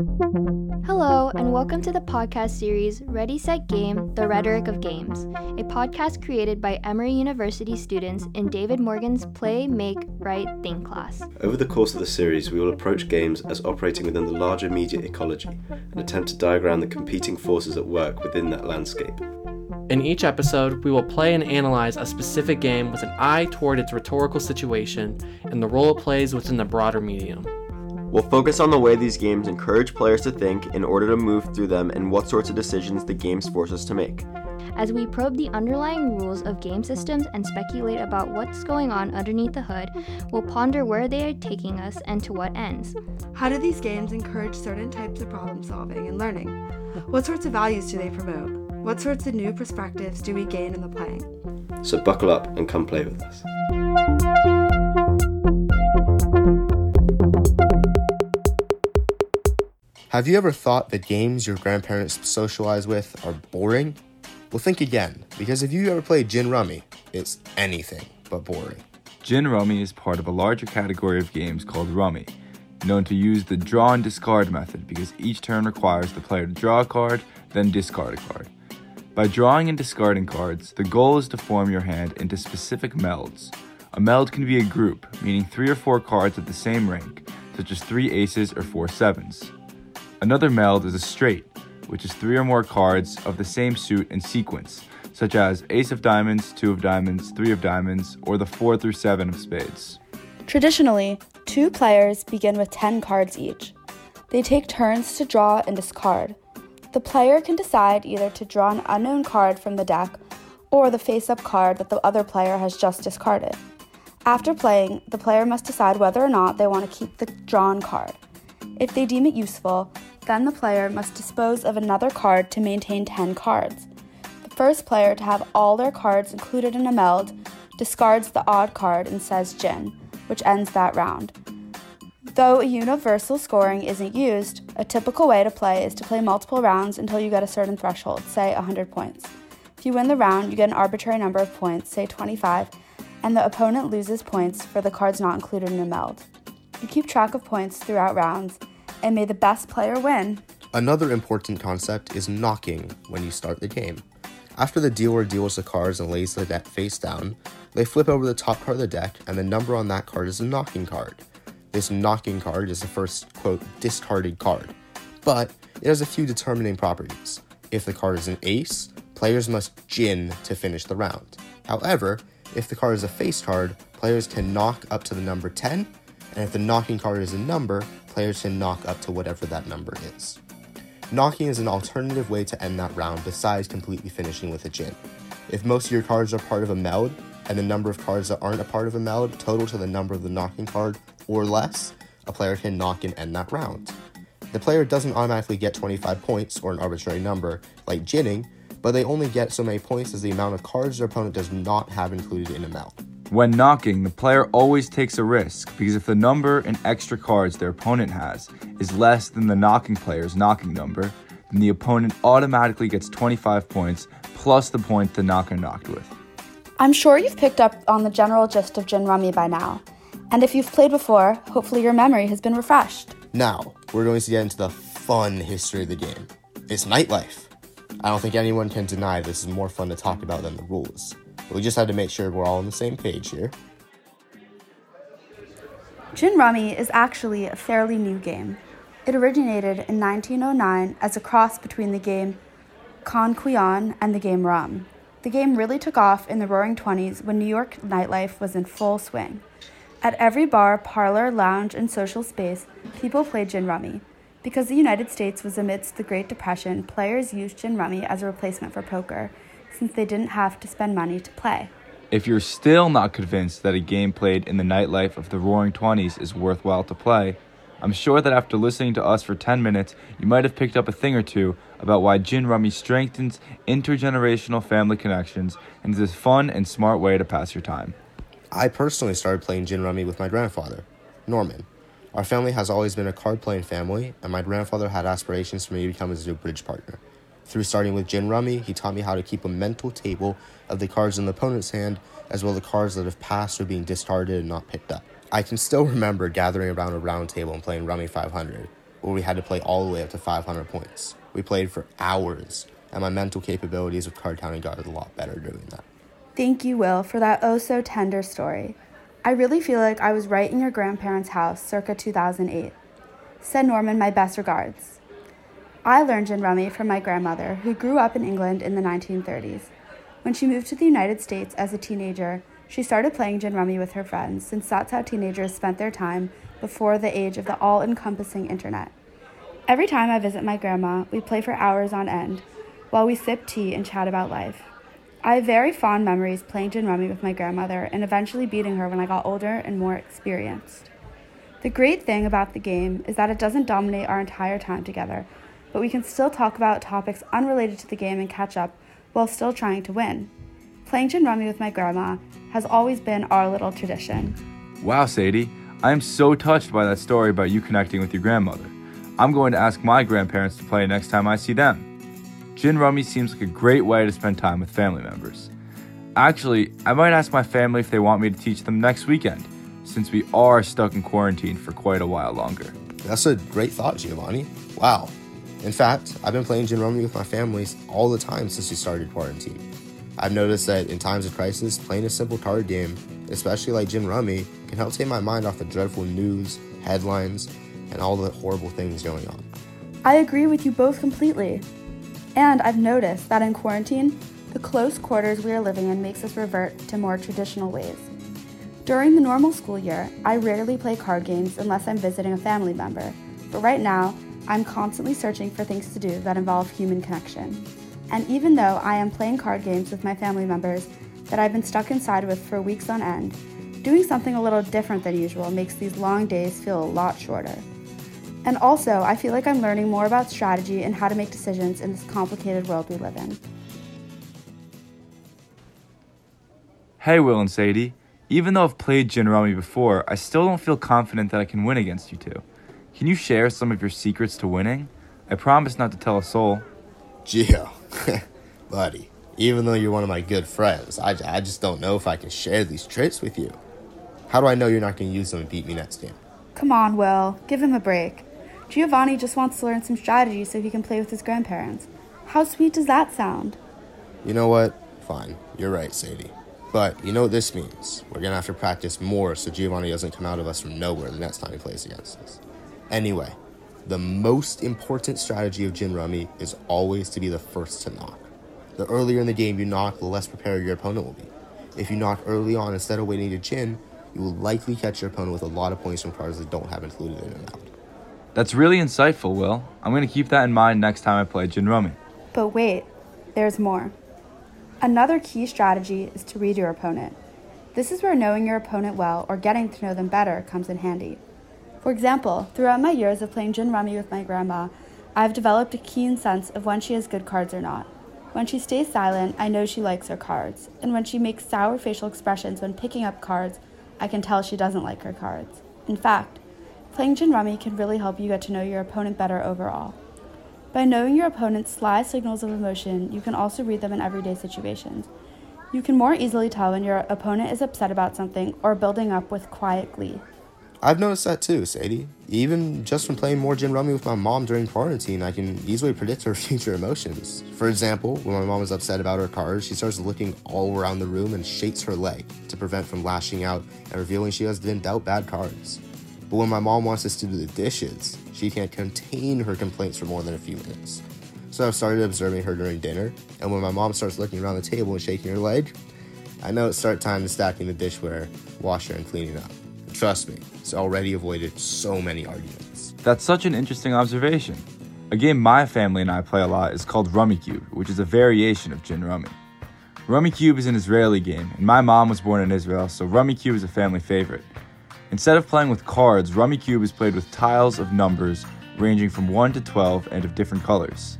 Hello, and welcome to the podcast series Ready, Set, Game The Rhetoric of Games, a podcast created by Emory University students in David Morgan's Play, Make, Write, Think class. Over the course of the series, we will approach games as operating within the larger media ecology and attempt to diagram the competing forces at work within that landscape. In each episode, we will play and analyze a specific game with an eye toward its rhetorical situation and the role it plays within the broader medium. We'll focus on the way these games encourage players to think in order to move through them and what sorts of decisions the games force us to make. As we probe the underlying rules of game systems and speculate about what's going on underneath the hood, we'll ponder where they are taking us and to what ends. How do these games encourage certain types of problem solving and learning? What sorts of values do they promote? What sorts of new perspectives do we gain in the playing? So buckle up and come play with us. Have you ever thought that games your grandparents socialize with are boring? Well, think again, because if you ever played Gin Rummy, it's anything but boring. Gin Rummy is part of a larger category of games called Rummy, known to use the draw and discard method because each turn requires the player to draw a card, then discard a card. By drawing and discarding cards, the goal is to form your hand into specific melds. A meld can be a group, meaning three or four cards of the same rank, such as three aces or four sevens. Another meld is a straight, which is three or more cards of the same suit and sequence, such as ace of diamonds, two of diamonds, three of diamonds, or the four through seven of spades. Traditionally, two players begin with 10 cards each. They take turns to draw and discard. The player can decide either to draw an unknown card from the deck or the face up card that the other player has just discarded. After playing, the player must decide whether or not they want to keep the drawn card. If they deem it useful, then the player must dispose of another card to maintain 10 cards. The first player to have all their cards included in a meld discards the odd card and says gin, which ends that round. Though a universal scoring isn't used, a typical way to play is to play multiple rounds until you get a certain threshold, say 100 points. If you win the round, you get an arbitrary number of points, say 25, and the opponent loses points for the cards not included in a meld. You keep track of points throughout rounds and may the best player win. Another important concept is knocking when you start the game. After the dealer deals the cards and lays the deck face down, they flip over the top card of the deck, and the number on that card is a knocking card. This knocking card is the first, quote, discarded card, but it has a few determining properties. If the card is an ace, players must gin to finish the round. However, if the card is a face card, players can knock up to the number 10, and if the knocking card is a number, players can knock up to whatever that number is. Knocking is an alternative way to end that round besides completely finishing with a gin. If most of your cards are part of a meld, and the number of cards that aren't a part of a meld total to the number of the knocking card or less, a player can knock and end that round. The player doesn't automatically get 25 points or an arbitrary number like ginning, but they only get so many points as the amount of cards their opponent does not have included in a meld. When knocking, the player always takes a risk because if the number and extra cards their opponent has is less than the knocking player's knocking number, then the opponent automatically gets 25 points plus the point the knocker knocked with. I'm sure you've picked up on the general gist of Gin Rummy by now, and if you've played before, hopefully your memory has been refreshed. Now, we're going to get into the fun history of the game. It's nightlife. I don't think anyone can deny this is more fun to talk about than the rules. We just had to make sure we're all on the same page here. Gin Rummy is actually a fairly new game. It originated in 1909 as a cross between the game Conquian and the game Rum. The game really took off in the roaring 20s when New York nightlife was in full swing. At every bar, parlor, lounge, and social space, people played gin rummy. Because the United States was amidst the Great Depression, players used gin rummy as a replacement for poker, since they didn't have to spend money to play. If you're still not convinced that a game played in the nightlife of the Roaring Twenties is worthwhile to play, I'm sure that after listening to us for 10 minutes, you might have picked up a thing or two about why Gin Rummy strengthens intergenerational family connections and is a fun and smart way to pass your time. I personally started playing Gin Rummy with my grandfather, Norman. Our family has always been a card playing family, and my grandfather had aspirations for me to become his new bridge partner. Through starting with Gin Rummy, he taught me how to keep a mental table of the cards in the opponent's hand, as well as the cards that have passed or being discarded and not picked up. I can still remember gathering around a round table and playing Rummy 500. where we had to play all the way up to 500 points. We played for hours, and my mental capabilities with card counting got a lot better doing that. Thank you, Will, for that oh so tender story. I really feel like I was right in your grandparents' house circa 2008. Send Norman my best regards. I learned gin rummy from my grandmother, who grew up in England in the 1930s. When she moved to the United States as a teenager, she started playing gin rummy with her friends, since that's how teenagers spent their time before the age of the all encompassing internet. Every time I visit my grandma, we play for hours on end while we sip tea and chat about life. I have very fond memories playing gin rummy with my grandmother and eventually beating her when I got older and more experienced. The great thing about the game is that it doesn't dominate our entire time together, but we can still talk about topics unrelated to the game and catch up while still trying to win. Playing gin rummy with my grandma has always been our little tradition. Wow, Sadie, I am so touched by that story about you connecting with your grandmother. I'm going to ask my grandparents to play next time I see them. Gin Rummy seems like a great way to spend time with family members. Actually, I might ask my family if they want me to teach them next weekend, since we are stuck in quarantine for quite a while longer. That's a great thought, Giovanni. Wow. In fact, I've been playing Gin Rummy with my family all the time since we started quarantine. I've noticed that in times of crisis, playing a simple card game, especially like Gin Rummy, can help take my mind off the dreadful news, headlines, and all the horrible things going on. I agree with you both completely. And I've noticed that in quarantine, the close quarters we are living in makes us revert to more traditional ways. During the normal school year, I rarely play card games unless I'm visiting a family member, but right now, I'm constantly searching for things to do that involve human connection. And even though I am playing card games with my family members that I've been stuck inside with for weeks on end, doing something a little different than usual makes these long days feel a lot shorter. And also, I feel like I'm learning more about strategy and how to make decisions in this complicated world we live in. Hey, Will and Sadie. Even though I've played Gin Rummy before, I still don't feel confident that I can win against you two. Can you share some of your secrets to winning? I promise not to tell a soul. Gio, buddy, even though you're one of my good friends, I, I just don't know if I can share these traits with you. How do I know you're not going to use them and beat me next game? Come on, Will, give him a break. Giovanni just wants to learn some strategy so he can play with his grandparents. How sweet does that sound? You know what? Fine, you're right, Sadie. But you know what this means? We're gonna have to practice more so Giovanni doesn't come out of us from nowhere the next time he plays against us. Anyway, the most important strategy of Gin Rummy is always to be the first to knock. The earlier in the game you knock, the less prepared your opponent will be. If you knock early on instead of waiting to Gin, you will likely catch your opponent with a lot of points from cards that don't have included in amount. That's really insightful, Will. I'm going to keep that in mind next time I play Gin Rummy. But wait, there's more. Another key strategy is to read your opponent. This is where knowing your opponent well or getting to know them better comes in handy. For example, throughout my years of playing gin rummy with my grandma, I've developed a keen sense of when she has good cards or not. When she stays silent, I know she likes her cards, and when she makes sour facial expressions when picking up cards, I can tell she doesn't like her cards. In fact, playing gin rummy can really help you get to know your opponent better overall. By knowing your opponent's sly signals of emotion, you can also read them in everyday situations. You can more easily tell when your opponent is upset about something or building up with quiet glee. I've noticed that too, Sadie. Even just from playing more Gin Rummy with my mom during quarantine, I can easily predict her future emotions. For example, when my mom is upset about her cards, she starts looking all around the room and shakes her leg to prevent from lashing out and revealing she has been dealt bad cards. But when my mom wants us to do the dishes, she can't contain her complaints for more than a few minutes. So I've started observing her during dinner, and when my mom starts looking around the table and shaking her leg, I know it's start time to stacking the dishware, washer, and cleaning up. Trust me, it's already avoided so many arguments. That's such an interesting observation. A game my family and I play a lot is called Rummikub, which is a variation of Gin Rummy. Rummikub is an Israeli game, and my mom was born in Israel, so Rummikub is a family favorite. Instead of playing with cards, Rummikub is played with tiles of numbers ranging from 1 to 12 and of different colors.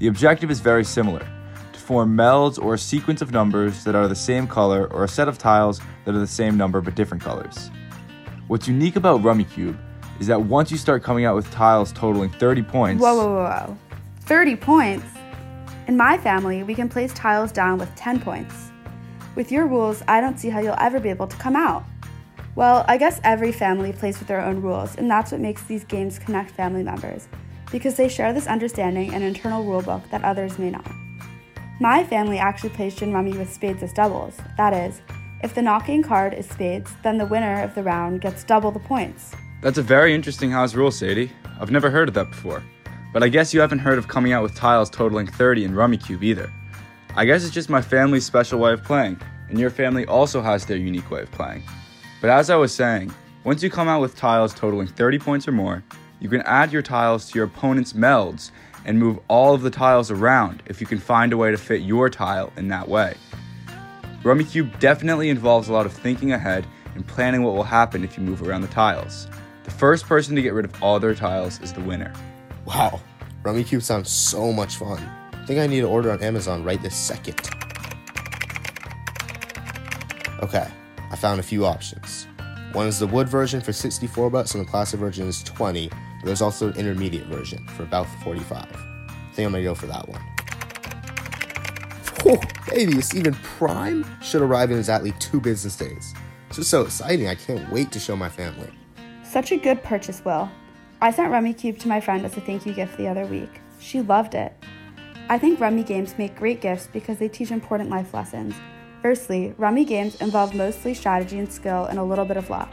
The objective is very similar to form melds or a sequence of numbers that are the same color or a set of tiles that are the same number but different colors. What's unique about Rummikub is that once you start coming out with tiles totaling 30 points. Whoa, whoa, whoa, whoa. 30 points? In my family, we can place tiles down with 10 points. With your rules, I don't see how you'll ever be able to come out. Well, I guess every family plays with their own rules, and that's what makes these games connect family members, because they share this understanding and internal rulebook that others may not. My family actually plays gin rummy with spades as doubles. That is, if the knocking card is spades, then the winner of the round gets double the points. That's a very interesting house rule, Sadie. I've never heard of that before. But I guess you haven't heard of coming out with tiles totaling 30 in Rummikub either. I guess it's just my family's special way of playing, and your family also has their unique way of playing. But as I was saying, once you come out with tiles totaling 30 points or more, you can add your tiles to your opponent's melds and move all of the tiles around if you can find a way to fit your tile in that way. Rummikub definitely involves a lot of thinking ahead and planning what will happen if you move around the tiles. The first person to get rid of all their tiles is the winner. Wow, Rummikub sounds so much fun. I think I need to order on Amazon right this second. Okay, I found a few options. One is the wood version for 64 bucks and the plastic version is 20, but there's also an intermediate version for about 45. I think I'm gonna go for that one. Oh, baby, it's even Prime should arrive in exactly two business days. This is so exciting. I can't wait to show my family. Such a good purchase, Will. I sent Rummikub to my friend as a thank you gift the other week. She loved it. I think Rummy games make great gifts because they teach important life lessons. Firstly, Rummy games involve mostly strategy and skill and a little bit of luck.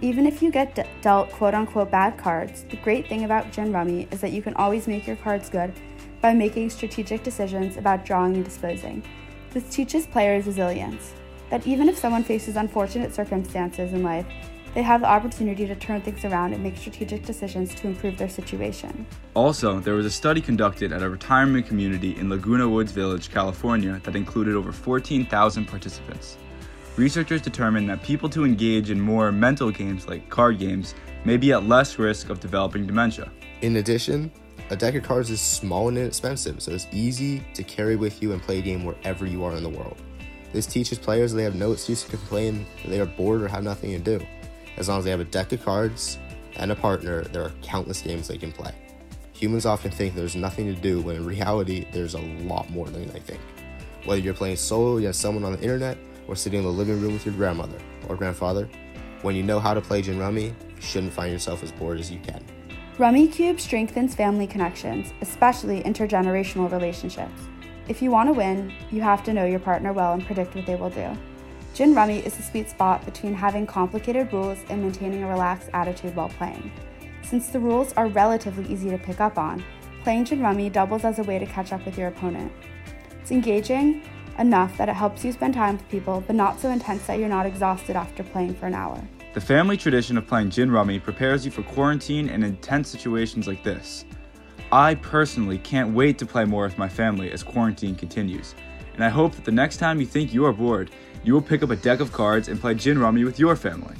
Even if you get de- dealt quote unquote bad cards, the great thing about Gin Rummy is that you can always make your cards good by making strategic decisions about drawing and disposing. This teaches players resilience, that even if someone faces unfortunate circumstances in life, they have the opportunity to turn things around and make strategic decisions to improve their situation. Also, there was a study conducted at a retirement community in Laguna Woods Village, California, that included over 14,000 participants. Researchers determined that people who engage in more mental games like card games may be at less risk of developing dementia. In addition, a deck of cards is small and inexpensive, so it's easy to carry with you and play a game wherever you are in the world. This teaches players they have no excuse to complain that they are bored or have nothing to do. As long as they have a deck of cards and a partner, there are countless games they can play. Humans often think there's nothing to do when in reality, there's a lot more than they think. Whether you're playing solo against someone on the internet or sitting in the living room with your grandmother or grandfather, when you know how to play Gin Rummy, you shouldn't find yourself as bored as you can. Rummikub strengthens family connections, especially intergenerational relationships. If you want to win, you have to know your partner well and predict what they will do. Gin Rummy is the sweet spot between having complicated rules and maintaining a relaxed attitude while playing. Since the rules are relatively easy to pick up on, playing Gin Rummy doubles as a way to catch up with your opponent. It's engaging enough that it helps you spend time with people, but not so intense that you're not exhausted after playing for an hour. The family tradition of playing gin rummy prepares you for quarantine and intense situations like this. I personally can't wait to play more with my family as quarantine continues, and I hope that the next time you think you are bored, you will pick up a deck of cards and play gin rummy with your family.